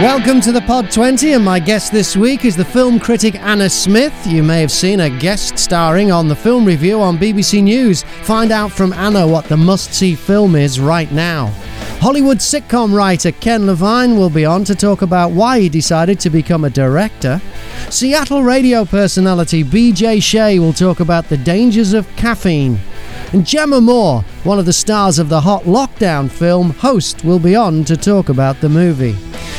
Welcome to the Pod 20, and my guest this week is the film critic Anna Smith. You may have seen her guest starring on the film review on BBC News. Find out from Anna what the must see film is right now. Hollywood sitcom writer Ken Levine will be on to talk about why he decided to become a director. Seattle radio personality BJ Shea will talk about the dangers of caffeine. And Gemma Moore, one of the stars of the hot lockdown film Host, will be on to talk about the movie.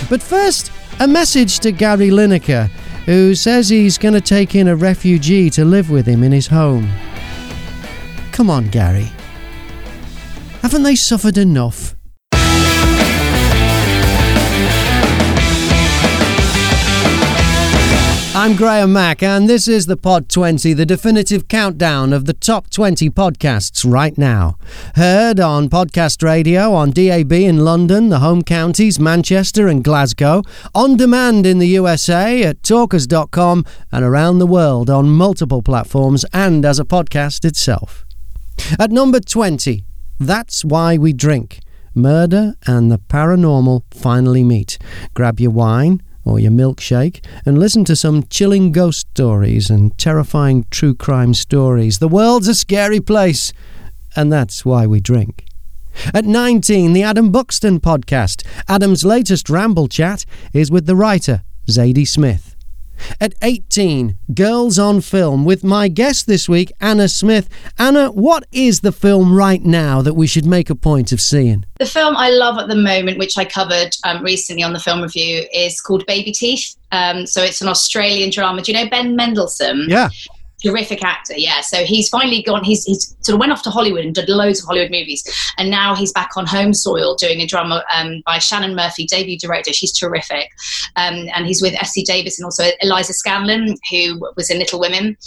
But first, a message to Gary Lineker, who says he's going to take in a refugee to live with him in his home. Come on, Gary. Haven't they suffered enough? I'm Graham Mack, and this is the Pod 20, the definitive countdown of the top 20 podcasts right now. Heard on podcast radio on DAB in London, the home counties, Manchester, and Glasgow, on demand in the USA at talkers.com, and around the world on multiple platforms and as a podcast itself. At number 20, That's Why We Drink. Murder and the paranormal finally meet. Grab your wine or your milkshake and listen to some chilling ghost stories and terrifying true crime stories. The world's a scary place, and that's why we drink. At 19, the Adam Buxton podcast. Adam's latest ramble chat is with the writer, Zadie Smith. At 18, Girls on Film, with my guest this week, Anna Smith. Anna, what is the film right now that we should make a point of seeing? The film I love at the moment, which I covered um, recently on the film review, is called Baby Teeth. Um, so it's an Australian drama. Do you know Ben Mendelsohn? Yeah terrific actor yeah. So he's finally gone he's, he's sort of went off to hollywood and did loads of hollywood movies. And now he's back on home soil doing a drama um, by shannon murphy debut director. She's terrific. Um, and he's with essie davis and also eliza scanlen who was in little women.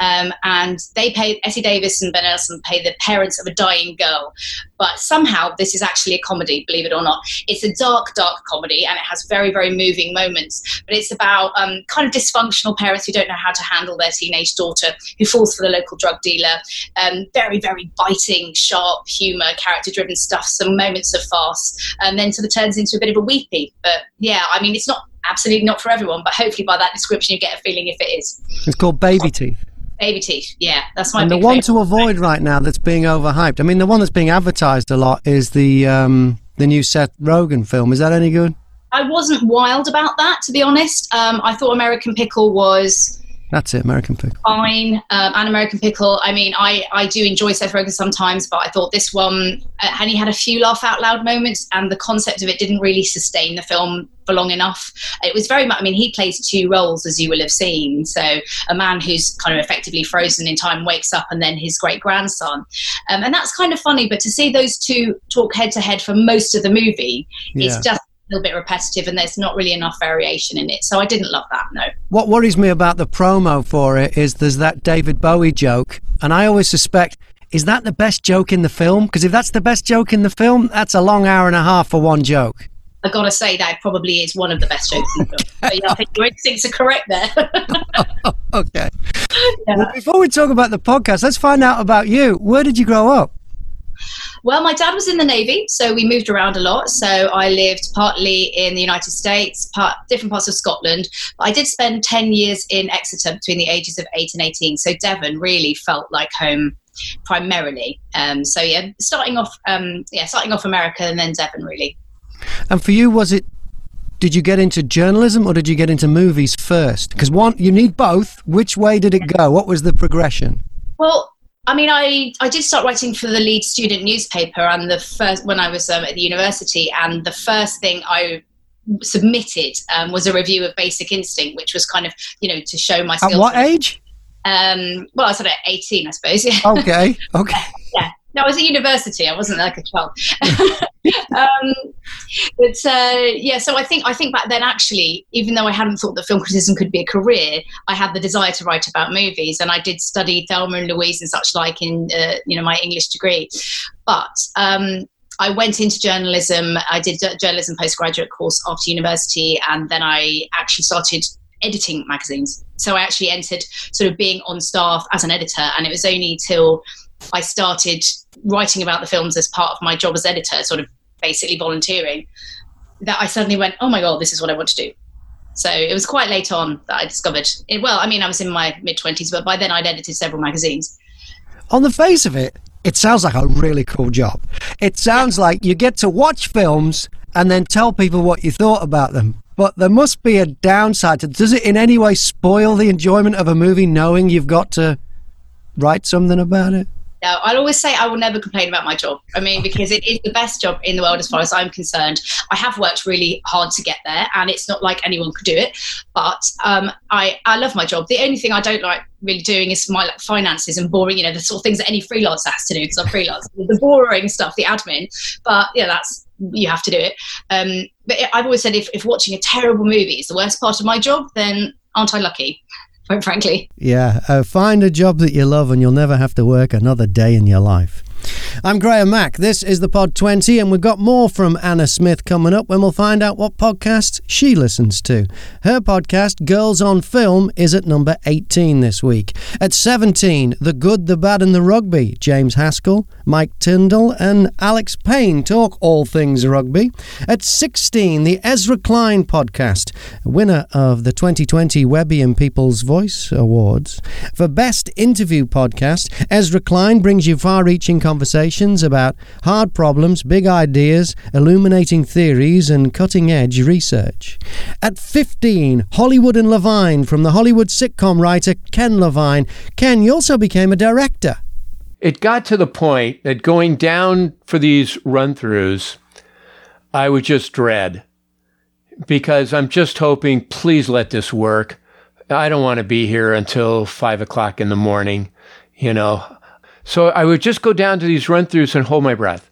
Um, and they pay Essie Davis and Ben Mendelsohn pay the parents of a dying girl. But somehow this is actually a comedy, believe it or not. It's a dark, dark comedy, and it has very, very moving moments. But it's about um, kind of dysfunctional parents who don't know how to handle their teenage daughter who falls for the local drug dealer. Um, very, very biting, sharp humour, character-driven stuff. Some moments of farce, and then sort of turns into a bit of a weepy. But yeah, I mean, it's not absolutely not for everyone, but hopefully by that description you get a feeling if it is. It's called Baby Teeth. Baby teeth, yeah, that's my. And the one to avoid right now that's being overhyped. I mean, the one that's being advertised a lot is the um, the new Seth Rogen film. Is that any good? I wasn't wild about that, to be honest. Um, I thought American Pickle was that's it, American Pickle. Fine. Um, and American Pickle, I mean, I, I do enjoy Seth Rogen sometimes, but I thought this one, uh, and he had a few laugh out loud moments, and the concept of it didn't really sustain the film for long enough. It was very much, I mean, he plays two roles, as you will have seen. So a man who's kind of effectively frozen in time wakes up, and then his great grandson. Um, and that's kind of funny, but to see those two talk head to head for most of the movie yeah. is just little bit repetitive and there's not really enough variation in it. So I didn't love that, no. What worries me about the promo for it is there's that David Bowie joke, and I always suspect is that the best joke in the film? Because if that's the best joke in the film, that's a long hour and a half for one joke. I gotta say that probably is one of the best jokes in the film. but, yeah, I think your instincts are correct there. okay. Yeah. Well, before we talk about the podcast, let's find out about you. Where did you grow up? Well, my dad was in the Navy, so we moved around a lot. So I lived partly in the United States, part, different parts of Scotland. But I did spend 10 years in Exeter between the ages of 8 and 18. So Devon really felt like home primarily. Um, so yeah, starting off, um, yeah, starting off America and then Devon really. And for you, was it did you get into journalism or did you get into movies first? Because one, you need both. Which way did it go? What was the progression? Well, I mean, I, I did start writing for the lead student newspaper, and the first when I was um, at the university, and the first thing I submitted um, was a review of Basic Instinct, which was kind of you know to show my skills. At what age? Um, well, I was sort of eighteen, I suppose. Yeah. Okay. Okay. yeah. No, I was at university. I wasn't like a child. um, but uh, yeah, so I think I think back then actually, even though I hadn't thought that film criticism could be a career, I had the desire to write about movies, and I did study Thelma and Louise and such like in uh, you know my English degree. But um, I went into journalism. I did journalism postgraduate course after university, and then I actually started editing magazines. So I actually entered sort of being on staff as an editor, and it was only till I started writing about the films as part of my job as editor, sort of basically volunteering, that I suddenly went, oh my God, this is what I want to do. So it was quite late on that I discovered it. Well, I mean, I was in my mid 20s, but by then I'd edited several magazines. On the face of it, it sounds like a really cool job. It sounds like you get to watch films and then tell people what you thought about them. But there must be a downside to Does it in any way spoil the enjoyment of a movie knowing you've got to write something about it? I'll always say I will never complain about my job. I mean, because it is the best job in the world as far as I'm concerned. I have worked really hard to get there, and it's not like anyone could do it. But um, I, I love my job. The only thing I don't like really doing is my like, finances and boring, you know, the sort of things that any freelancer has to do because I'm freelance. the boring stuff, the admin. But yeah, that's you have to do it. Um, but I've always said if, if watching a terrible movie is the worst part of my job, then aren't I lucky? Quite frankly. Yeah, uh, find a job that you love and you'll never have to work another day in your life. I'm Graham Mack. This is the Pod 20, and we've got more from Anna Smith coming up when we'll find out what podcasts she listens to. Her podcast, Girls on Film, is at number 18 this week. At 17, The Good, the Bad, and the Rugby. James Haskell, Mike Tindall, and Alex Payne talk all things rugby. At 16, the Ezra Klein podcast, winner of the 2020 Webby and People's Voice Awards. For Best Interview Podcast, Ezra Klein brings you far reaching conversations about hard problems, big ideas, illuminating theories, and cutting edge research. At 15, Hollywood and Levine from the Hollywood sitcom writer Ken Levine. Ken, you also became a director. It got to the point that going down for these run throughs, I would just dread because I'm just hoping, please let this work. I don't want to be here until five o'clock in the morning. You know, so I would just go down to these run throughs and hold my breath.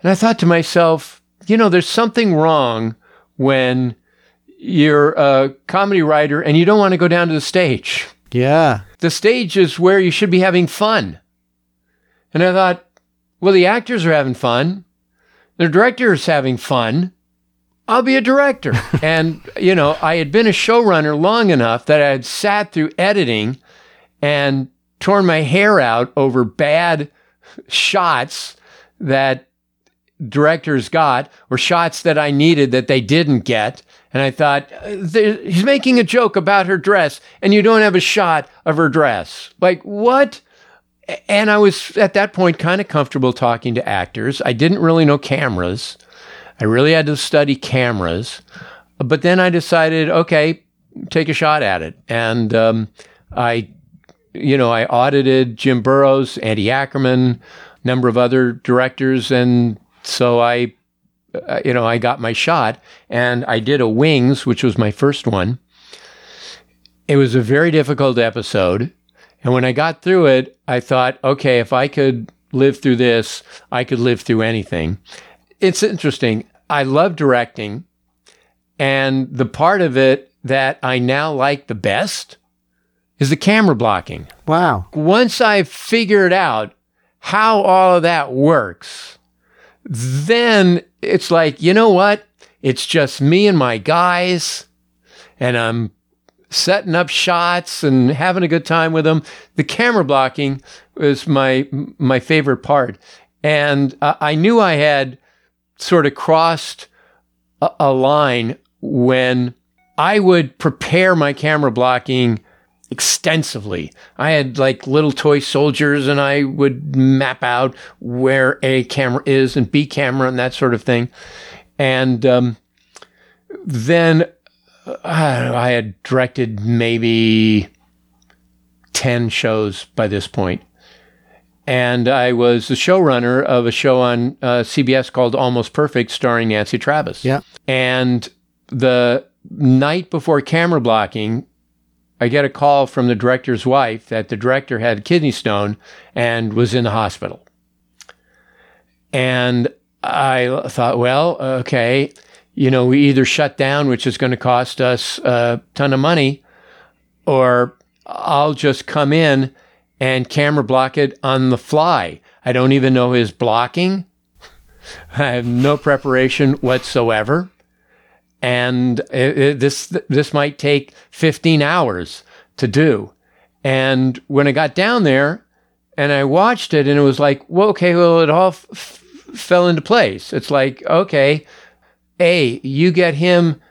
And I thought to myself, you know, there's something wrong when you're a comedy writer and you don't want to go down to the stage. Yeah. The stage is where you should be having fun. And I thought, well, the actors are having fun. The director is having fun. I'll be a director. and, you know, I had been a showrunner long enough that I had sat through editing and torn my hair out over bad shots that directors got or shots that I needed that they didn't get. And I thought, he's making a joke about her dress and you don't have a shot of her dress. Like, what? And I was at that point kind of comfortable talking to actors. I didn't really know cameras. I really had to study cameras. But then I decided, okay, take a shot at it. And um, I you know, I audited Jim Burrows, Andy Ackerman, a number of other directors, and so I, uh, you know, I got my shot, and I did a Wings, which was my first one. It was a very difficult episode, and when I got through it, I thought, okay, if I could live through this, I could live through anything. It's interesting. I love directing, and the part of it that I now like the best is the camera blocking. Wow. Once I figured out how all of that works, then it's like, you know what? It's just me and my guys, and I'm setting up shots and having a good time with them. The camera blocking was my my favorite part, and uh, I knew I had sort of crossed a, a line when I would prepare my camera blocking extensively. I had like little toy soldiers and I would map out where A camera is and B camera and that sort of thing. And um, then uh, I had directed maybe 10 shows by this point. And I was the showrunner of a show on uh, CBS called Almost Perfect starring Nancy Travis. Yeah. And the night before camera blocking, I get a call from the director's wife that the director had kidney stone and was in the hospital. And I thought, well, okay, you know, we either shut down, which is going to cost us a ton of money, or I'll just come in and camera block it on the fly. I don't even know his blocking. I have no preparation whatsoever and it, it, this this might take 15 hours to do. And when I got down there and I watched it, and it was like, well, okay, well, it all f- fell into place. It's like, okay, A, you get him.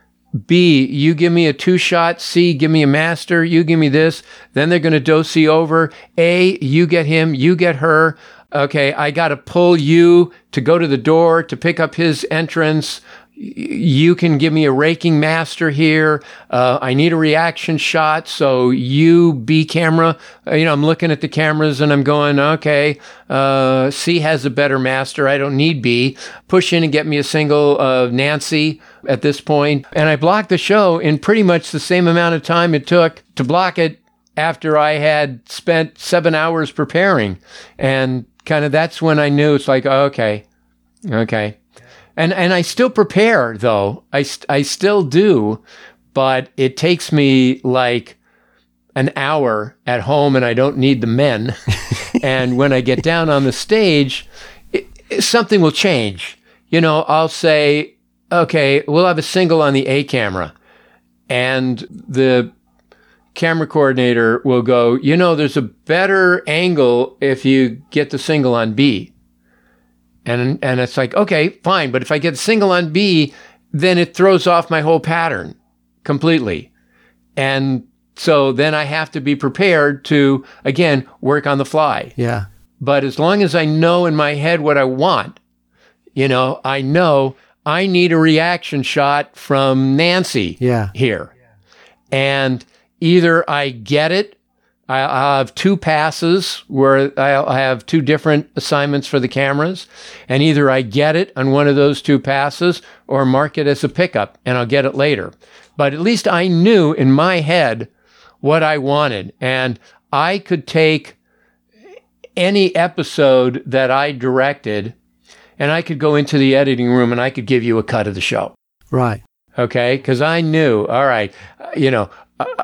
B, you give me a two shot. C, give me a master. You give me this. Then they're going to dose over. A, you get him. You get her. Okay, I got to pull you to go to the door to pick up his entrance you can give me a raking master here. Uh, I need a reaction shot. So you B camera, uh, you know, I'm looking at the cameras and I'm going, okay, uh, C has a better master. I don't need B. Push in and get me a single of Nancy at this point. And I blocked the show in pretty much the same amount of time it took to block it after I had spent seven hours preparing. And kind of that's when I knew it's like, okay, okay and and I still prepare though. I I still do, but it takes me like an hour at home, and I don't need the men. and when I get down on the stage, it, it, something will change. You know, I'll say, okay, we'll have a single on the A camera, and the camera coordinator will go, you know, there's a better angle if you get the single on B. And and it's like, okay, fine, but if I get a single on B, then it throws off my whole pattern completely. And so then I have to be prepared to again work on the fly. Yeah. But as long as I know in my head what I want, you know, I know I need a reaction shot from Nancy yeah. here. And either I get it I'll have two passes where I'll have two different assignments for the cameras, and either I get it on one of those two passes or mark it as a pickup and I'll get it later. But at least I knew in my head what I wanted, and I could take any episode that I directed and I could go into the editing room and I could give you a cut of the show. Right. Okay. Cause I knew, all right, uh, you know,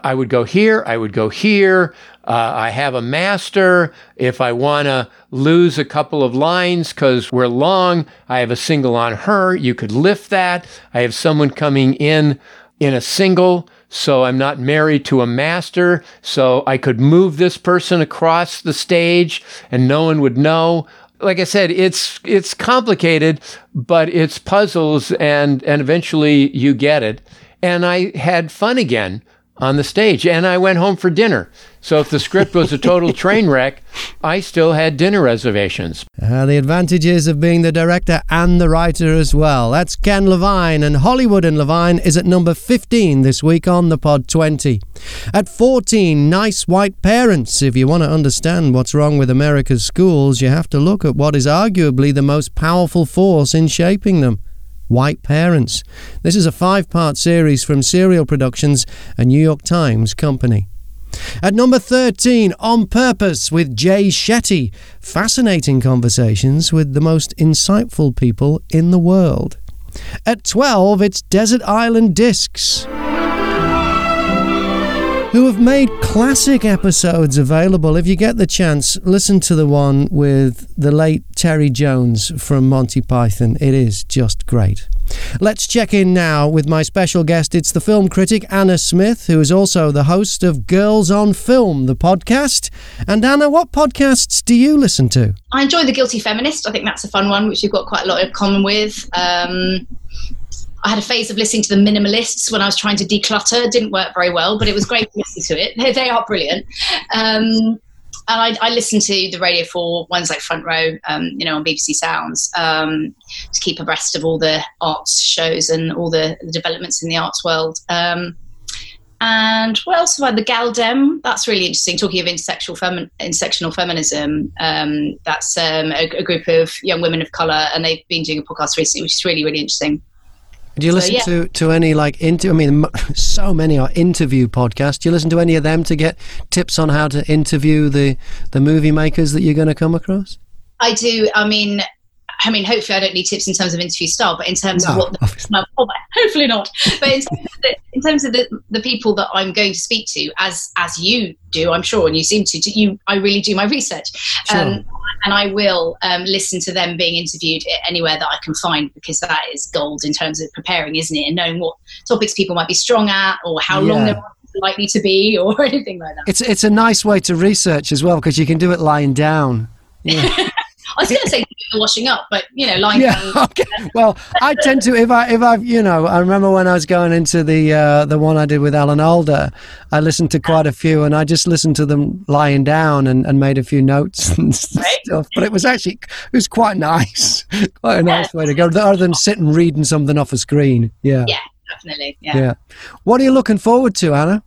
I would go here, I would go here. Uh, I have a master. If I want to lose a couple of lines because we're long, I have a single on her. You could lift that. I have someone coming in in a single. So I'm not married to a master. So I could move this person across the stage and no one would know like I said, it's it's complicated, but it's puzzles, and and eventually you get it. And I had fun again on the stage. And I went home for dinner. So if the script was a total train wreck, I still had dinner reservations. Uh, the advantages of being the director and the writer as well. That's Ken Levine, and Hollywood and Levine is at number 15 this week on the Pod 20. At 14, Nice White Parents. If you want to understand what's wrong with America's schools, you have to look at what is arguably the most powerful force in shaping them. White Parents. This is a five part series from Serial Productions, a New York Times company. At number 13, On Purpose with Jay Shetty. Fascinating conversations with the most insightful people in the world. At 12, it's Desert Island Discs who have made classic episodes available. If you get the chance, listen to the one with the late Terry Jones from Monty Python. It is just great. Let's check in now with my special guest. It's the film critic Anna Smith, who is also the host of Girls on Film, the podcast. And Anna, what podcasts do you listen to? I enjoy The Guilty Feminist. I think that's a fun one, which you've got quite a lot in common with. Um, I had a phase of listening to the minimalists when I was trying to declutter. It didn't work very well, but it was great to listen to it. They, are brilliant. Um, and I, I, listen to the Radio 4 ones like Front Row, um, you know, on BBC Sounds um, to keep abreast of all the arts shows and all the, the developments in the arts world. Um, and what else have I? The Galdem. That's really interesting. Talking of intersectional, femi- intersectional feminism, um, that's um, a, a, group of young women of color, and they've been doing a podcast recently, which is really, really interesting. Do you listen so, yeah. to, to any like into? I mean, so many are interview podcasts. Do you listen to any of them to get tips on how to interview the the movie makers that you're going to come across? I do. I mean, I mean, hopefully, I don't need tips in terms of interview style, but in terms no, of what, the, hopefully not. But in terms, of, the, in terms of the, the people that I'm going to speak to, as as you do, I'm sure, and you seem to, you, I really do my research. Sure. Um, and I will um, listen to them being interviewed anywhere that I can find because that is gold in terms of preparing, isn't it? And knowing what topics people might be strong at or how yeah. long they're likely to be or anything like that. It's it's a nice way to research as well because you can do it lying down. Yeah. I was going to say washing up, but you know, lying Yeah. down. Okay. Well, I tend to if I if I you know I remember when I was going into the uh, the one I did with Alan Alda, I listened to quite a few and I just listened to them lying down and, and made a few notes and stuff. But it was actually it was quite nice, quite a nice way to go rather than sitting reading something off a screen. Yeah. Yeah, definitely. Yeah. Yeah. What are you looking forward to, Anna?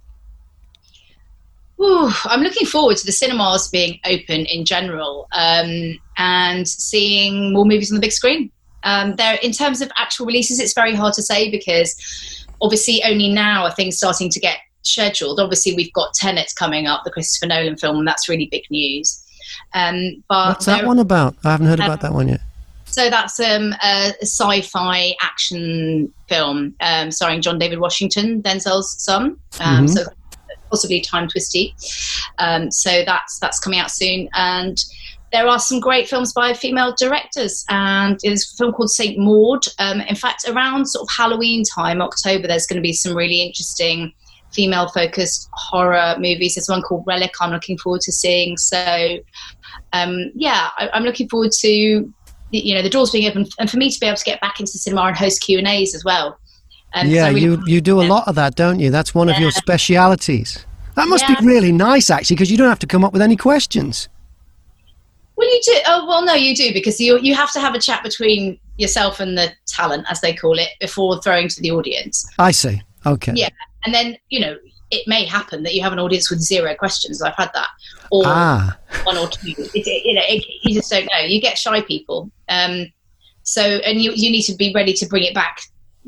Ooh, I'm looking forward to the cinemas being open in general um, and seeing more movies on the big screen. Um, there, in terms of actual releases, it's very hard to say because obviously only now are things starting to get scheduled. Obviously, we've got Tenet coming up, the Christopher Nolan film, and that's really big news. Um, but What's that there- one about? I haven't heard about that one yet. So that's um, a sci-fi action film um, starring John David Washington, Denzel's son. Um, Mhm. So possibly time twisty. Um, so that's that's coming out soon, and there are some great films by female directors. And there's a film called Saint Maud. Um, in fact, around sort of Halloween time, October, there's going to be some really interesting female-focused horror movies. There's one called Relic. I'm looking forward to seeing. So um, yeah, I, I'm looking forward to you know the doors being open and for me to be able to get back into the cinema and host Q and A's as well. Um, yeah, really- you you do a lot of that, don't you? That's one of your specialities. That must Yeah. be really nice, actually, because you don't have to come up with any questions. Well, you do. Oh, well, no, you do because you you have to have a chat between yourself and the talent, as they call it, before throwing to the audience. I see. Okay. Yeah. And then you know it may happen that you have an audience with zero questions. I've had that, or Ah, one or two. It, you know, it, you just don't know. You get shy people. Um, so, and you you need to be ready to bring it back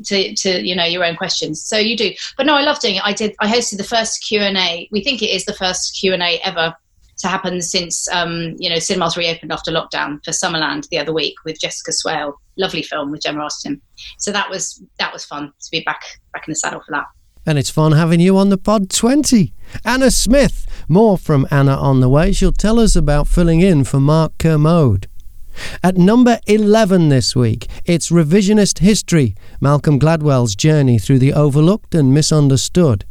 to to you know your own questions. So you do. But no, I love doing it. I did. I hosted the first Q and A. We think it is the first Q and A ever to happen since um, you know cinemas reopened after lockdown for Summerland the other week with Jessica Swale. Lovely film with Gemma Arterton. So that was that was fun to be back back in the saddle for that. and it's fun having you on the Pod 20. Anna Smith. More from Anna on the way. She'll tell us about filling in for Mark Kermode. At number 11 this week, it's Revisionist History, Malcolm Gladwell's journey through the overlooked and misunderstood.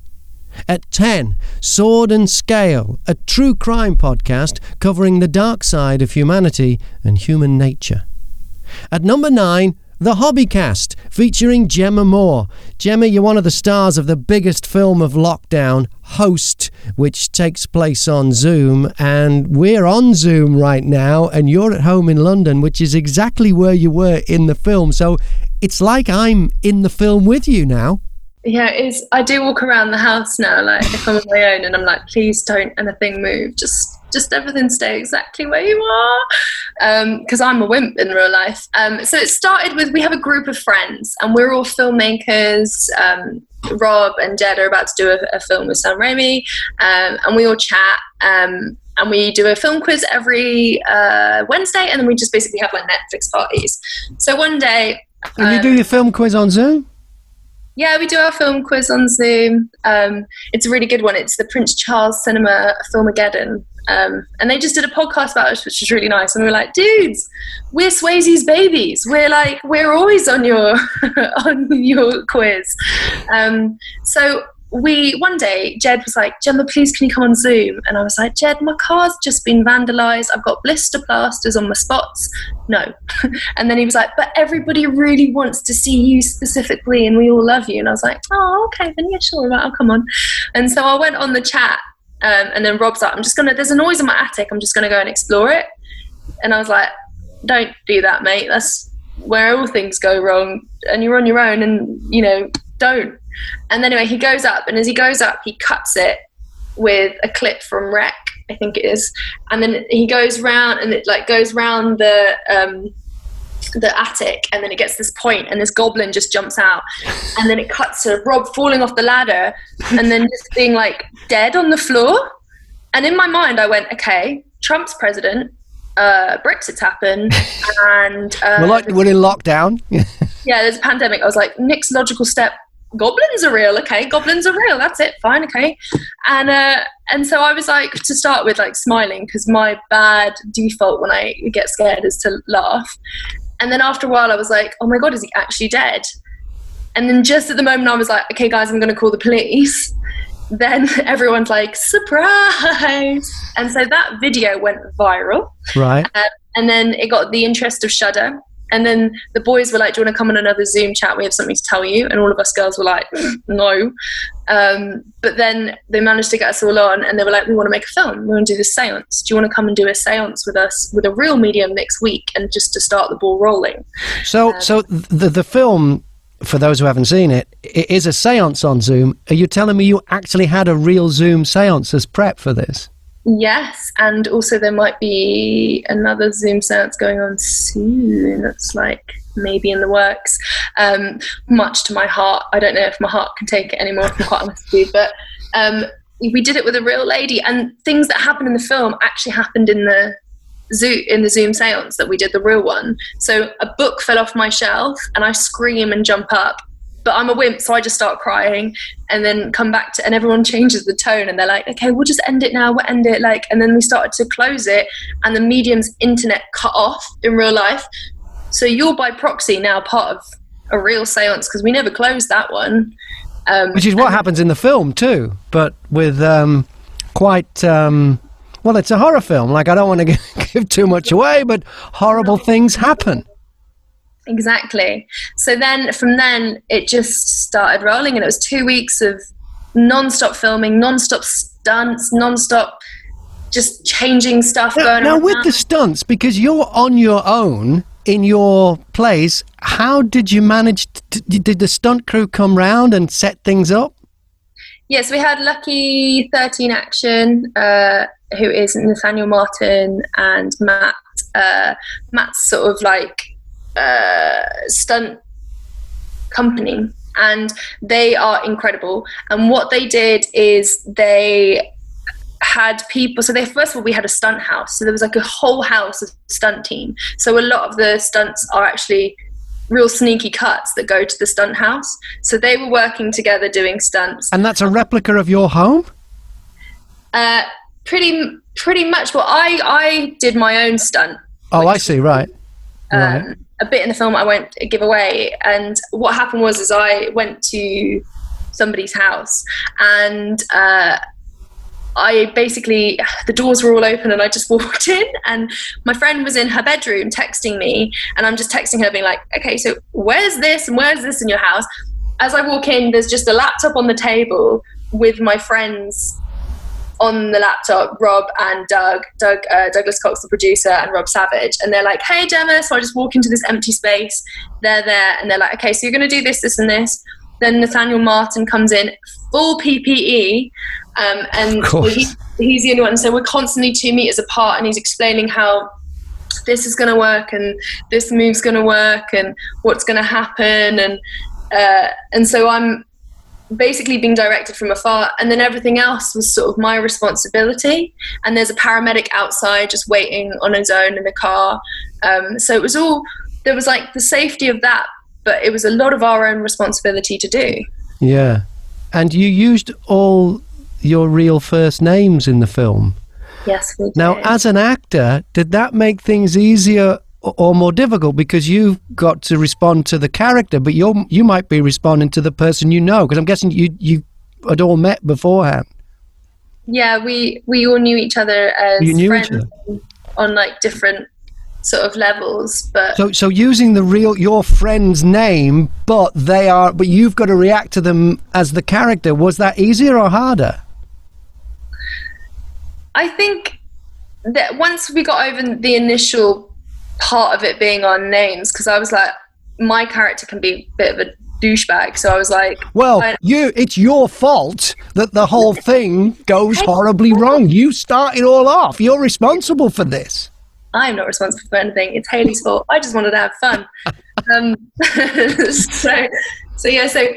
At 10, Sword and Scale, a true crime podcast covering the dark side of humanity and human nature. At number 9, The Hobbycast, featuring Gemma Moore. Gemma, you're one of the stars of the biggest film of lockdown, Host, which takes place on Zoom. And we're on Zoom right now, and you're at home in London, which is exactly where you were in the film. So it's like I'm in the film with you now. Yeah, it's. I do walk around the house now, like if I'm on my own, and I'm like, please don't anything move. Just, just everything stay exactly where you are, because I'm a wimp in real life. Um, so it started with we have a group of friends, and we're all filmmakers. Um, Rob and Jed are about to do a, a film with Sam Raimi, um, and we all chat. Um, and we do a film quiz every uh, Wednesday, and then we just basically have like Netflix parties. So one day, And you um, do your film quiz on Zoom? Yeah, we do our film quiz on Zoom. Um, it's a really good one. It's the Prince Charles Cinema Filmageddon. Um, and they just did a podcast about us, which is really nice. And we were like, dudes, we're Swayze's babies. We're like, we're always on your on your quiz. Um, so we one day, Jed was like, Gemma, please can you come on Zoom? And I was like, Jed, my car's just been vandalized. I've got blister plasters on my spots. No. and then he was like, but everybody really wants to see you specifically, and we all love you. And I was like, oh, okay, then yeah, sure, right, I'll come on. And so I went on the chat, um, and then Rob's like, I'm just gonna. There's a noise in my attic. I'm just gonna go and explore it. And I was like, don't do that, mate. That's where all things go wrong, and you're on your own, and you know, don't. And then anyway, he goes up, and as he goes up, he cuts it with a clip from REC, I think it is, and then he goes round, and it like goes round the um, the attic, and then it gets this point, and this goblin just jumps out, and then it cuts to Rob falling off the ladder, and then just being like dead on the floor. And in my mind, I went, okay, Trump's president, uh, Brexit's happened, and uh, we're, like, we're in lockdown. yeah, there's a pandemic. I was like, next logical step, goblins are real. Okay, goblins are real. That's it. Fine. Okay, and uh, and so I was like, to start with, like smiling because my bad default when I get scared is to laugh. And then after a while, I was like, oh my god, is he actually dead? And then just at the moment, I was like, okay, guys, I'm going to call the police. Then everyone's like, surprise! And so that video went viral. right. Um, and then it got the interest of Shudder. And then the boys were like, "Do you want to come on another Zoom chat? We have something to tell you." And all of us girls were like, "No." Um, but then they managed to get us all on, and they were like, "We want to make a film. We want to do this séance. Do you want to come and do a séance with us with a real medium next week, and just to start the ball rolling?" So, so the the film, for those who haven't seen it, it is a séance on Zoom. Are you telling me you actually had a real Zoom séance as prep for this? Yes, and also there might be another Zoom seance going on soon. That's like maybe in the works. Um, much to my heart, I don't know if my heart can take it anymore. If I'm quite honest with you, but um, we did it with a real lady, and things that happened in the film actually happened in the Zoom in the Zoom seance that we did the real one. So a book fell off my shelf, and I scream and jump up, but I'm a wimp, so I just start crying and then come back to, and everyone changes the tone and they're like, okay, we'll just end it now, we'll end it. Like, and then we started to close it and the medium's internet cut off in real life. So you're by proxy now part of a real seance because we never closed that one. Um, Which is what happens in the film too, but with um, quite. Um, well, it's a horror film. Like I don't want to give too much away, but horrible things happen. Exactly. So then from then it just started rolling and it was two weeks of non-stop filming, non-stop stunts, non-stop just changing stuff now, going now with the stunts, because you're on your own in your place, how did you manage? To, did the stunt crew come round and set things up? Yes, we had Lucky 13 Action, uh, who is Nathaniel Martin and Matt. Uh, Matt's sort of like uh, stunt company, and they are incredible. And what they did is they had people so they first of all we had a stunt house so there was like a whole house of stunt team so a lot of the stunts are actually real sneaky cuts that go to the stunt house so they were working together doing stunts And that's a replica of your home? uh, pretty pretty much well i i did my own stunt Oh, I see, right. right. A bit in the film I won't give away. And what happened was, is I went to somebody's house and uh, I basically the doors were all open and I just walked in and my friend was in her bedroom texting me and I'm just texting her being like, okay, so where's this and where's this in your house? As I walk in, there's just a laptop on the table with my friends on the laptop, Rob and Doug, Doug uh, Douglas Cox, the producer, and Rob Savage, and they're like, "Hey, Gemma." So I just walk into this empty space. They're there, and they're like, "Okay, so you're going to do this, this, and this." Then Nathaniel Martin comes in, full PPE, um, and he, he's the only one. So we're constantly two meters apart, and he's explaining how this is going to work and this move's going to work and what's going to happen and uh, and so I'm basically being directed from afar and then everything else was sort of my responsibility and there's a paramedic outside just waiting on his own in the car um, so it was all there was like the safety of that but it was a lot of our own responsibility to do Yeah. And you used all your real first names in the film. yes we Now, as an actor, did that make things easier or more difficult because you've got to respond to the character, but you you might be responding to the person you know? Because I'm guessing you you had all met beforehand. yeah we we all knew each other as You knew friends each other. on like different sort of levels but So, so using the real your friend's name, but they are, but you've got to react to them as the character. Was that easier or harder? I think that once we got over the initial part of it being our names, because I was like, my character can be a bit of a douchebag. So I was like, Well, you, it's your fault that the whole thing goes horribly wrong. You started all off. You're responsible for this. I'm not responsible for anything. It's Haley's fault. I just wanted to have fun. Um, so, so yeah, so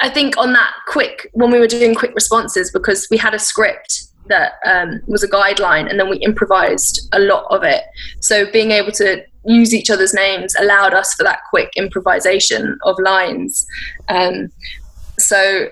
I think on that quick, when we were doing quick responses, because we had a script that um, was a guideline and then we improvised a lot of it. So being able to use each other's names allowed us for that quick improvisation of lines. Um, so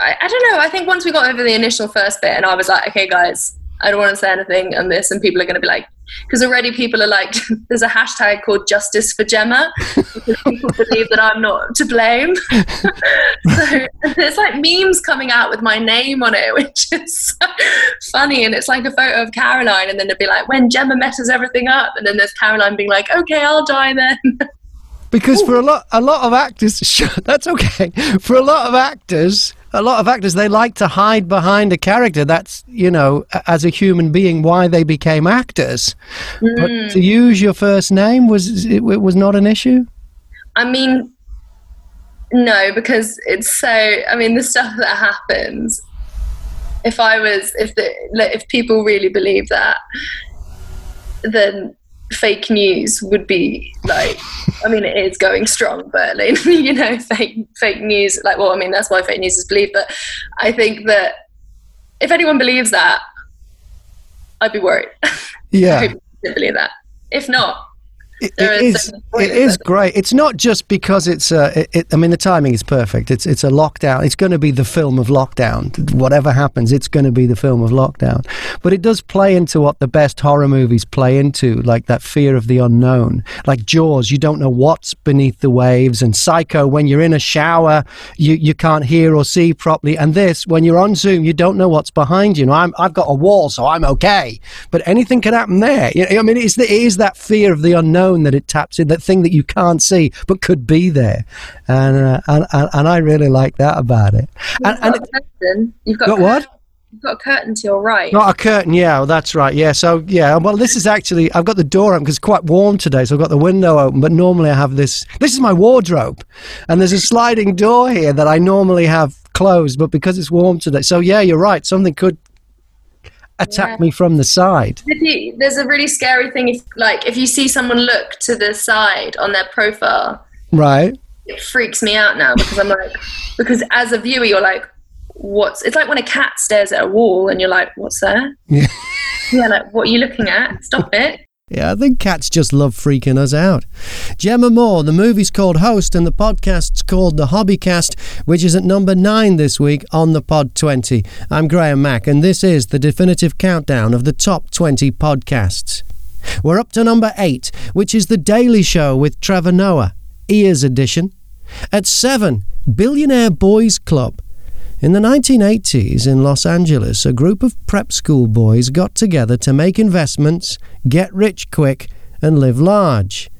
I, I don't know. I think once we got over the initial first bit and I was like, okay, guys, I don't want to say anything on this, and people are going to be like, because already people are like, there's a hashtag called Justice for Gemma because people believe that I'm not to blame. so there's like memes coming out with my name on it, which is so funny. And it's like a photo of Caroline, and then it'd be like, when Gemma messes everything up, and then there's Caroline being like, okay, I'll die then. Because for a lot, a lot of actors, sure, that's okay. For a lot of actors, a lot of actors, they like to hide behind a character. That's you know, as a human being, why they became actors. But hmm. to use your first name was it, it was not an issue. I mean, no, because it's so. I mean, the stuff that happens. If I was, if the, if people really believe that, then fake news would be like. I mean, it is going strong, but like, you know, fake fake news. Like, well, I mean, that's why fake news is believed. But I think that if anyone believes that, I'd be worried. I Yeah. believe that. If not, It, it is It is great. It's not just because it's a. It, it, I mean, the timing is perfect. It's it's a lockdown. It's going to be the film of lockdown. Whatever happens, it's going to be the film of lockdown. But it does play into what the best horror movies play into, like that fear of the unknown. Like Jaws, you don't know what's beneath the waves, and Psycho, when you're in a shower, you you can't hear or see properly. And this, when you're on Zoom, you don't know what's behind you. you know, I'm, I've got a wall, so I'm okay. But anything can happen there. You know, I mean, it's the, it is that fear of the unknown that it taps in, that thing that you can't see but could be there. And uh, and, and, and I really like that about it. And, You've and got a curtain. You've got, Got what? You've got a curtain to your right. Not a curtain, yeah, well, that's right, yeah. So, yeah, well, this is actually, I've got the door open because it's quite warm today, so I've got the window open, but normally I have this, this is my wardrobe, and there's a sliding door here that I normally have closed, but because it's warm today, so yeah, you're right, something could attack Yeah. me from the side. You- There's a really scary thing if, like, if you see someone look to the side on their profile, Right? it freaks me out now because I'm like, because as a viewer, you're like, what's? It's like when a cat stares at a wall and you're like, what's there? Yeah. Yeah, like, what are you looking at? Stop it. Yeah, I think cats just love freaking us out. Gemma Moore, the movie's called Host and the podcast's called The Hobbycast, which is at number nine this week on the Pod 20. I'm Graham Mack, and this is the definitive countdown of the top 20 podcasts. We're up to number eight, which is The Daily Show with Trevor Noah, Ears Edition. At seven, Billionaire Boys Club. In the 1980s in Los Angeles, a group of prep school boys got together to make investments, get rich quick, and live large.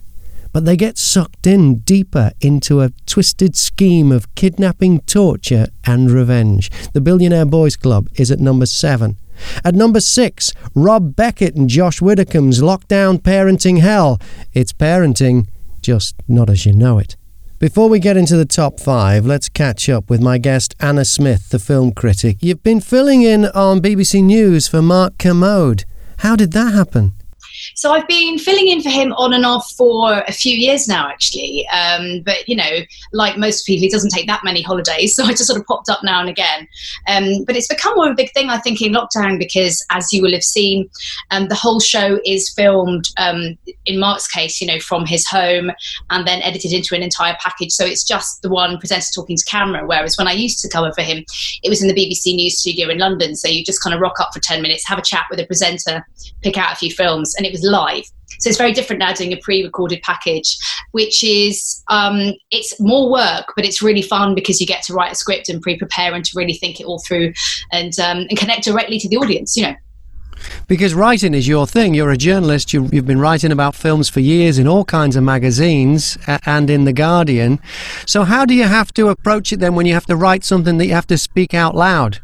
But they get sucked in deeper into a twisted scheme of kidnapping, torture, and revenge. The Billionaire Boys Club is at number seven. At number six, Rob Beckett and Josh Widdicombe's Lockdown Parenting Hell. It's parenting, just not as you know it. Before we get into the top five, let's catch up with my guest Anna Smith, the film critic. You've been filling in on BBC News for Mark Kermode. How did that happen? So I've been filling in for him on and off for a few years now, actually. Um, but you know, like most people, he doesn't take that many holidays, so I just sort of popped up now and again. Um, but it's become more of a big thing, I think, in lockdown because, as you will have seen, um, the whole show is filmed. Um, in Mark's case, you know, from his home and then edited into an entire package. So it's just the one presenter talking to camera. Whereas when I used to cover for him, it was in the BBC News studio in London. So you just kind of rock up for ten minutes, have a chat with a presenter, pick out a few films, and it was live. So it's very different now doing a pre-recorded package, which is um, it's more work, but it's really fun because you get to write a script and pre-prepare and to really think it all through and um, and connect directly to the audience. You know. Because writing is your thing. You're a journalist. You, you've been writing about films for years in all kinds of magazines and in The Guardian. So, how do you have to approach it then when you have to write something that you have to speak out loud?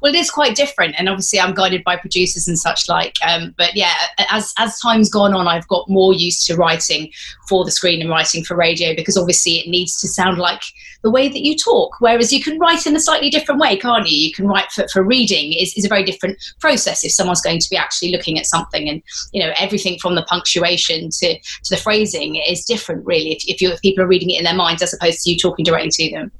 Well, it is quite different, and obviously I'm guided by producers and such like. Um, but yeah, as as time's gone on, I've got more used to writing for the screen and writing for radio because obviously it needs to sound like the way that you talk. Whereas you can write in a slightly different way, can't you? You can write for, for reading is, is a very different process if someone's going to be actually looking at something, and you know everything from the punctuation to to the phrasing is different, really. If if, you, if people are reading it in their minds as opposed to you talking directly to them.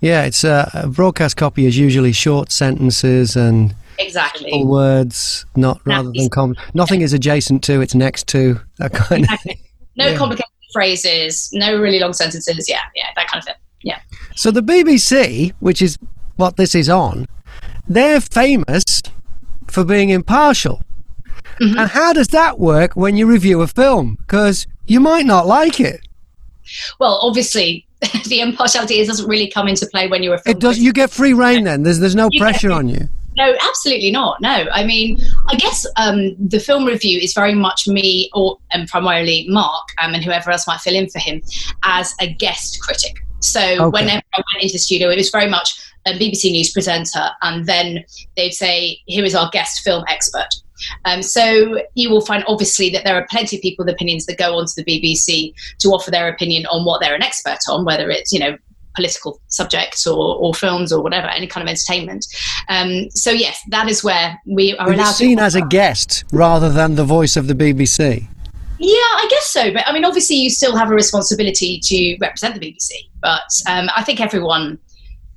Yeah, it's uh, a broadcast copy is usually short sentences and Exactly. words, not rather than com- nothing is adjacent to, it's next to that kind of. Exactly. No Yeah. complicated phrases, no really long sentences. Yeah, yeah, that kind of thing. Yeah. So the BBC, which is what this is on, they're famous for being impartial. Mm-hmm. And how does that work when you review a film? Because you might not like it. Well, obviously, the impartiality doesn't really come into play when you're a film. It does. You get free reign then. There's there's no You pressure free- on you. no, absolutely not. No, I mean, I guess um, the film review is very much me, or and primarily Mark, um, and whoever else might fill in for him, as a guest critic. So okay. whenever I went into the studio, it was very much a BBC News presenter, and then they'd say, "Here is our guest film expert." Um, so you will find obviously that there are plenty of people with opinions that go onto the BBC to offer their opinion on what they're an expert on, whether it's you know political subjects or, or films or whatever, any kind of entertainment. Um, so yes, that is where we are allowed. Seen as a guest rather than the voice of the BBC. Yeah, I guess so. But I mean, obviously, you still have a responsibility to represent the BBC. But um, I think everyone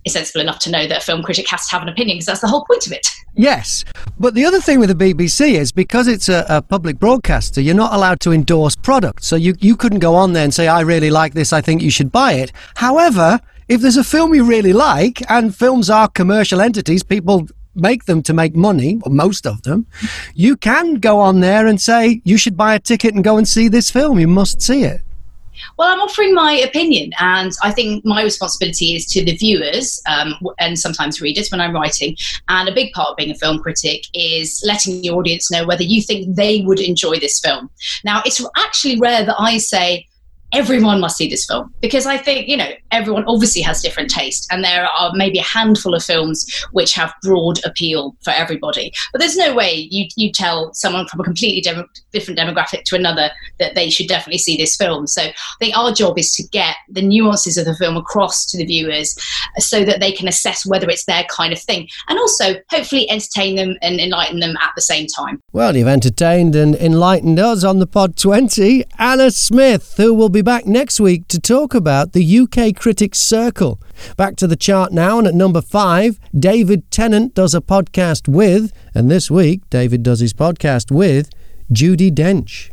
is sensible enough to know that a film critic has to have an opinion because that's the whole point of it. Yes, but the other thing with the BBC is because it's a, a, public broadcaster, you're not allowed to endorse products. So you, you couldn't go on there and say, I really like this, I think you should buy it. However, if there's a film you really like, and films are commercial entities, people make them to make money, or most of them, you can go on there and say, you should buy a ticket and go and see this film. You must see it. Well, I'm offering my opinion, and I think my responsibility is to the viewers um, and sometimes readers when I'm writing. And a big part of being a film critic is letting the audience know whether you think they would enjoy this film. Now, it's actually rare that I say, everyone must see this film because I think, you know, everyone obviously has different taste and there are maybe a handful of films which have broad appeal for everybody. But there's no way you, you tell someone from a completely dem- different demographic to another that they should definitely see this film. So I think our job is to get the nuances of the film across to the viewers so that they can assess whether it's their kind of thing and also hopefully entertain them and enlighten them at the same time. Well, you've entertained and enlightened us on the Pod 20. Anna Smith, who will be be back next week to talk about the UK Critics Circle. Back to the chart now, and at number five, David Tennant does a podcast with, and this week, David does his podcast with Judi Dench.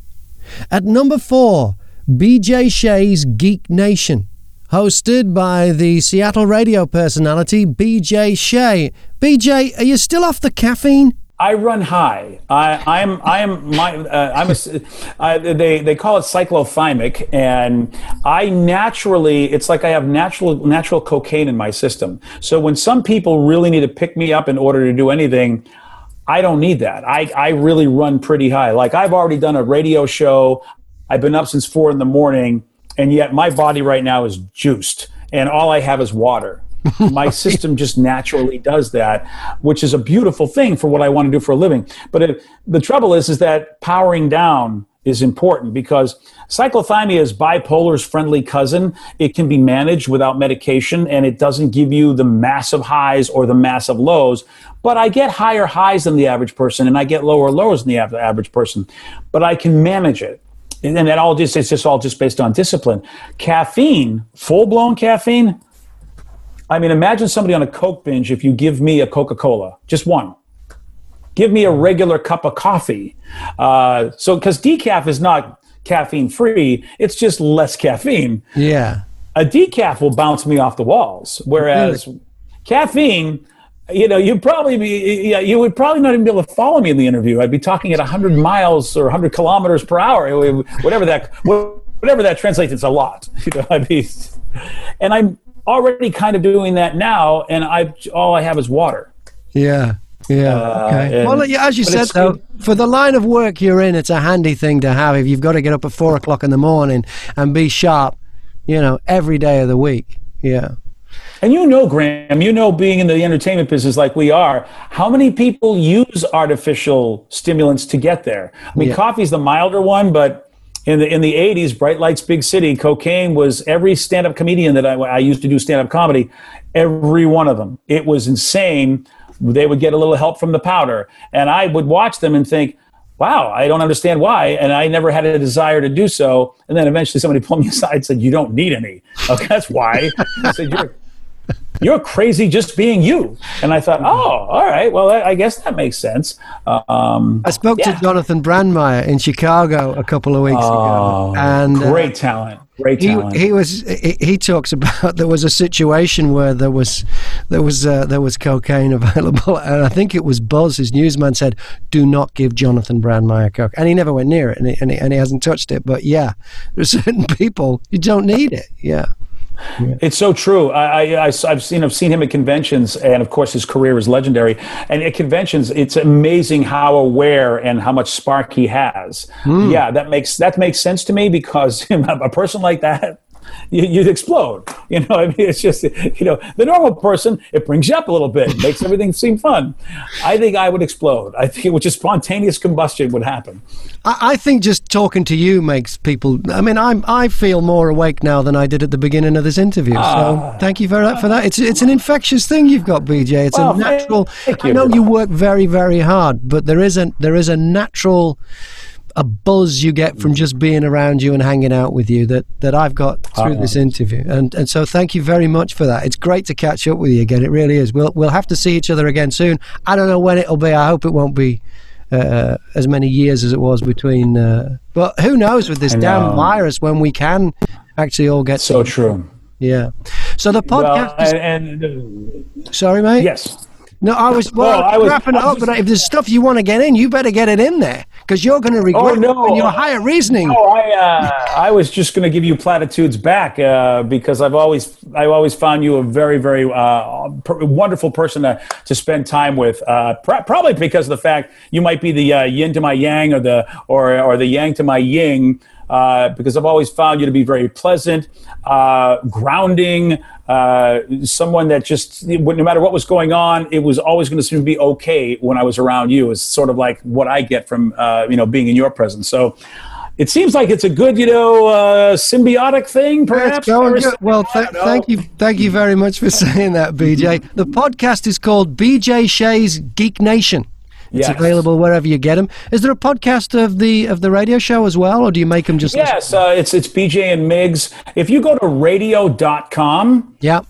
At number four, BJ Shea's Geek Nation, hosted by the Seattle radio personality BJ Shea. BJ, are you still off the caffeine? I run high. I, am I am my uh, I'm a uh, they they call it cyclothymic, and I naturally it's like I have natural natural cocaine in my system. So when some people really need to pick me up in order to do anything, I don't need that. I I really run pretty high. Like I've already done a radio show. I've been up since four in the morning, and yet my body right now is juiced, and all I have is water. My system just naturally does that, which is a beautiful thing for what I want to do for a living. But it, the trouble is, is that powering down is important because cyclothymia is bipolar's friendly cousin. It can be managed without medication and it doesn't give you the massive highs or the massive lows. But I get higher highs than the average person and I get lower lows than the average person. But I can manage it. And that all just it's just all just based on discipline. Caffeine, full blown caffeine, I mean, imagine somebody on a Coke binge if you give me a Coca Cola, just one. Give me a regular cup of coffee. Uh, so, because decaf is not caffeine free, it's just less caffeine. Yeah. A decaf will bounce me off the walls, whereas really? caffeine, you know, you'd probably be, yeah, you would probably not even be able to follow me in the interview. I'd be talking at 100 miles or 100 kilometers per hour, whatever that, whatever that translates. It's a lot. You know, I'd be, and I'm already kind of doing that now, and I all I have is water. Yeah. Yeah. Uh, okay. And, well, as you said, though, for the line of work you're in, it's a handy thing to have if you've got to get up at four o'clock in the morning and be sharp, you know, every day of the week. Yeah. And you know, Graham, you know, being in the entertainment business like we are, how many people use artificial stimulants to get there? I mean, yeah. coffee's the milder one, but in the in the 80s bright lights big city cocaine was every stand-up comedian that I, I used to do stand-up comedy every one of them. It was insane. They would get a little help from the powder. And i would watch them and think wow i don't understand why and i never had a desire to do so. And then eventually somebody pulled me aside and said you don't need any. Okay that's why. I said you're you're crazy just being you. And I thought, oh, all right, well, I guess that makes sense. Um, I spoke yeah. to Jonathon Brandmeier in Chicago a couple of weeks oh, ago, and uh, great uh, talent. Great talent. He, he was. He, he, talks about there was a situation where there was there was uh, there was cocaine available, and I think it was Buzz, his newsman, said, "Do not give Jonathon Brandmeier coke," and he never went near it, and he, and he, and he hasn't touched it. But yeah, there's certain people you don't need it. Yeah. It's so true. I, I, have seen I've seen him at conventions, and of course his career is legendary. And at conventions, it's amazing how aware and how much spark he has. Mm. Yeah, that makes that makes sense to me because a person like that you, would explode. You know, I mean, it's just, you know, the normal person, it brings you up a little bit, makes everything seem fun. I think I would explode. I think it would just spontaneous combustion would happen. I, I think just talking to you makes people, I mean, I'm, I feel more awake now than I did at the beginning of this interview. So uh, thank you very much for that. It's, it's an infectious thing you've got, BJ. It's well, a natural, I know you work very, very hard, but there is a, there is a natural, a buzz you get from just being around you and hanging out with you that, that I've got through uh-huh. this interview. And and so thank you very much for that. It's great to catch up with you again. It really is. We'll we'll have to see each other again soon. I don't know when it'll be. I hope it won't be uh, as many years as it was between. Uh, but who knows with this damn virus when we can actually all get so true. Yeah. So the podcast. Well, and, and uh, sorry, mate. Yes. No, I was well, I was, wrapping it up, just, but if there's stuff you want to get in, you better get it in there because you're going to regret oh, no. your higher reasoning. No, I, uh, I was just going to give you platitudes back uh, because I've always, I've always found you a very, very uh, per- wonderful person to, to spend time with. Uh, pr- probably because of the fact you might be the uh, yin to my yang or the or or the yang to my yin. Uh, because I've always found you to be very pleasant, grounding, uh, someone that just no matter what was going on, it was always going to seem to be okay when I was around you. Is sort of like what I get from uh, you know being in your presence. So it seems like it's a good, you know, uh, symbiotic thing, perhaps. Good. Well, th- thank you, thank you very much for saying that, BJ. The podcast is called BJ Shea's Geek Nation. It's yes. available wherever you get them. Is there a podcast of the of the radio show as well, or do you make them just? Yes, uh, it's it's BJ and Migs. If you go to radio.com, yeah,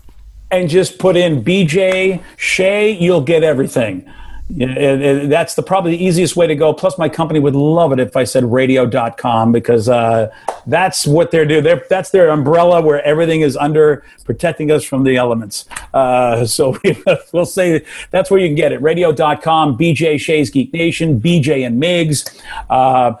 and just put in BJ Shea, you'll get everything. That's the probably the easiest way to go. Plus, my company would love it if I said radio.com because uh, that's what they're doing. They're, that's their umbrella where everything is under protecting us from the elements. Uh, so we'll say that's where you can get it. Radio.com, BJ Shea's Geek Nation, BJ and Migs. Uh,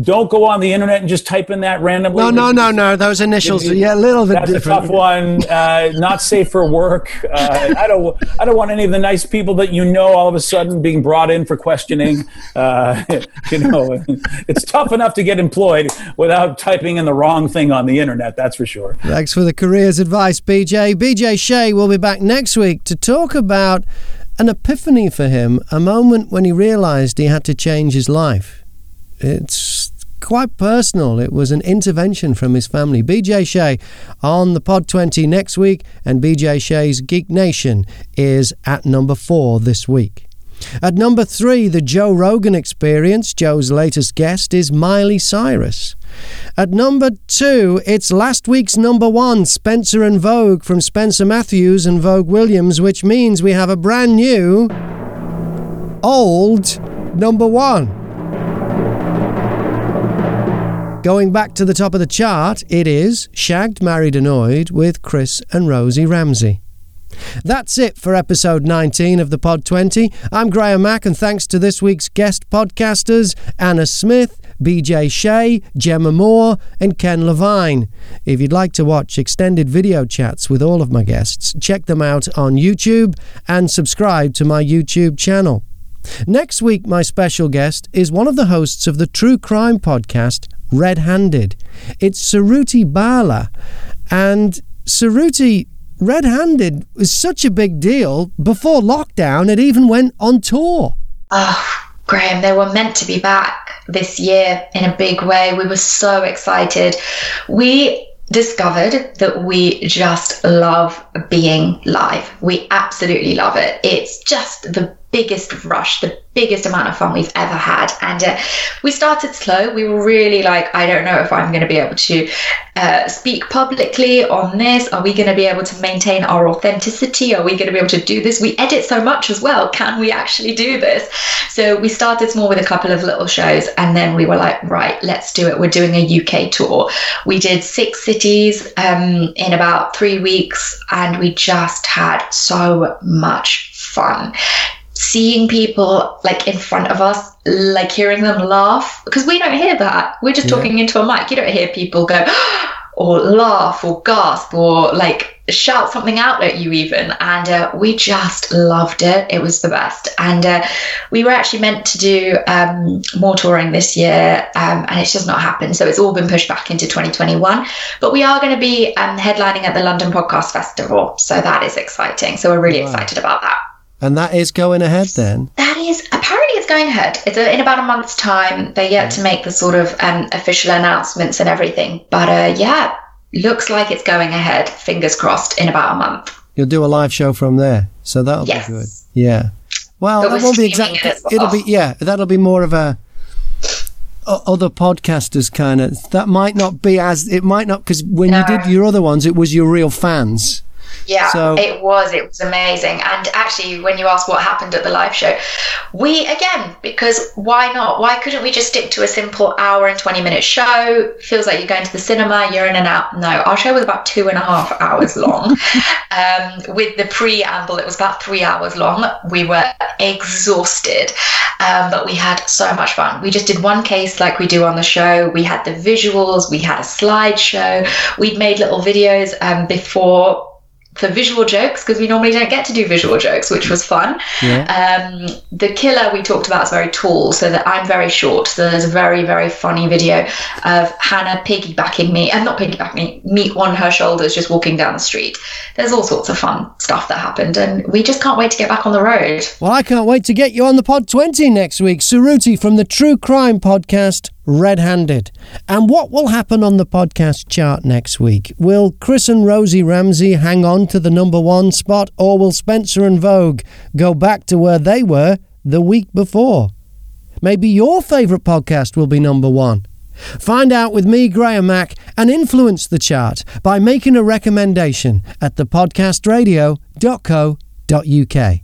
don't go on the internet and just type in that randomly. No, no, no, no. Those initials, yeah, a little bit different. that's different. a tough one. Uh, not safe for work. Uh, I don't. I don't want any of the nice people that you know all of a sudden being brought in for questioning. Uh, you know, it's tough enough to get employed without typing in the wrong thing on the internet. That's for sure. Thanks for the careers advice, BJ. BJ Shea will be back next week to talk about an epiphany for him, a moment when he realised he had to change his life. It's quite personal. It was an intervention from his family. BJ Shea on the Pod 20 next week, and BJ Shea's Geek Nation is at number four this week. At number three, the Joe Rogan Experience. Joe's latest guest is Miley Cyrus. At number two, it's last week's number one, Spencer and Vogue from Spencer Matthews and Vogue Williams, which means we have a brand new, old number one. Going back to the top of the chart, it is Shagged, Married, Annoyed with Chris and Rosie Ramsey. That's it for episode 19 of the Pod 20. I'm Graham Mack, and thanks to this week's guest podcasters Anna Smith, BJ Shea, Gemma Moore, and Ken Levine. If you'd like to watch extended video chats with all of my guests, check them out on YouTube and subscribe to my YouTube channel. Next week, my special guest is one of the hosts of the true crime podcast, Red Handed. It's Suruthi Bala. And Suruthi red handed was such a big deal. Before lockdown, it even went on tour. Oh, Graham, they were meant to be back this year in a big way. We were so excited. We discovered that we just love being live. We absolutely love it. It's just the biggest rush, the biggest amount of fun we've ever had. And uh, we started slow. We were really like, I don't know if I'm going to be able to uh, speak publicly on this. Are we going to be able to maintain our authenticity? Are we going to be able to do this? We edit so much as well. Can we actually do this? So we started small with a couple of little shows. And then we were like, right, let's do it. We're doing a UK tour. We did six cities um, in about three weeks. And we just had so much fun seeing people like in front of us, like hearing them laugh, because we don't hear that. We're just yeah. talking into a mic. You don't hear people go, or laugh or gasp or like shout something out at you even and uh, we just loved it it was the best and uh, we were actually meant to do um, more touring this year um, and it's just not happened so it's all been pushed back into 2021 but we are going to be um, headlining at the london podcast festival so that is exciting so we're really wow. excited about that and that is going ahead then that is apparently it's going ahead it's a, in about a month's time They're yet to make the sort of um, official announcements and everything but uh, yeah looks like it's going ahead. Fingers crossed in about a month. You'll do a live show from there, so that'll yes. be good. Yeah. Well, that won't be exactly. It it'll be yeah. That'll be more of a other podcasters kind of. That might not be as it might not because when no. you did your other ones, it was your real fans. Yeah, so, it was. It was amazing. And actually, when you asked what happened at the live show, we, again, because why not? Why couldn't we just stick to a simple hour and 20 minute show? Feels like you're going to the cinema, you're in and out. No, our show was about two and a half hours long. um, with the preamble, it was about three hours long. We were exhausted, um, but we had so much fun. We just did one case like we do on the show. We had the visuals, we had a slideshow, we'd made little videos um, before for visual jokes because we normally don't get to do visual jokes, which was fun. Yeah. Um, the killer we talked about is very tall, so that I'm very short. So there's a very very funny video of Hannah piggybacking me, and not piggybacking me, me on her shoulders, just walking down the street. There's all sorts of fun stuff that happened, and we just can't wait to get back on the road. Well, I can't wait to get you on the Pod 20 next week, Suruthi from the True Crime Podcast red handed. And what will happen on the podcast chart next week? Will Chris and Rosie Ramsey hang on to the number one spot, or will Spencer and Vogue go back to where they were the week before? Maybe your favourite podcast will be number one. Find out with me, Graham Mack, and influence the chart by making a recommendation at thepodcastradio.co.uk.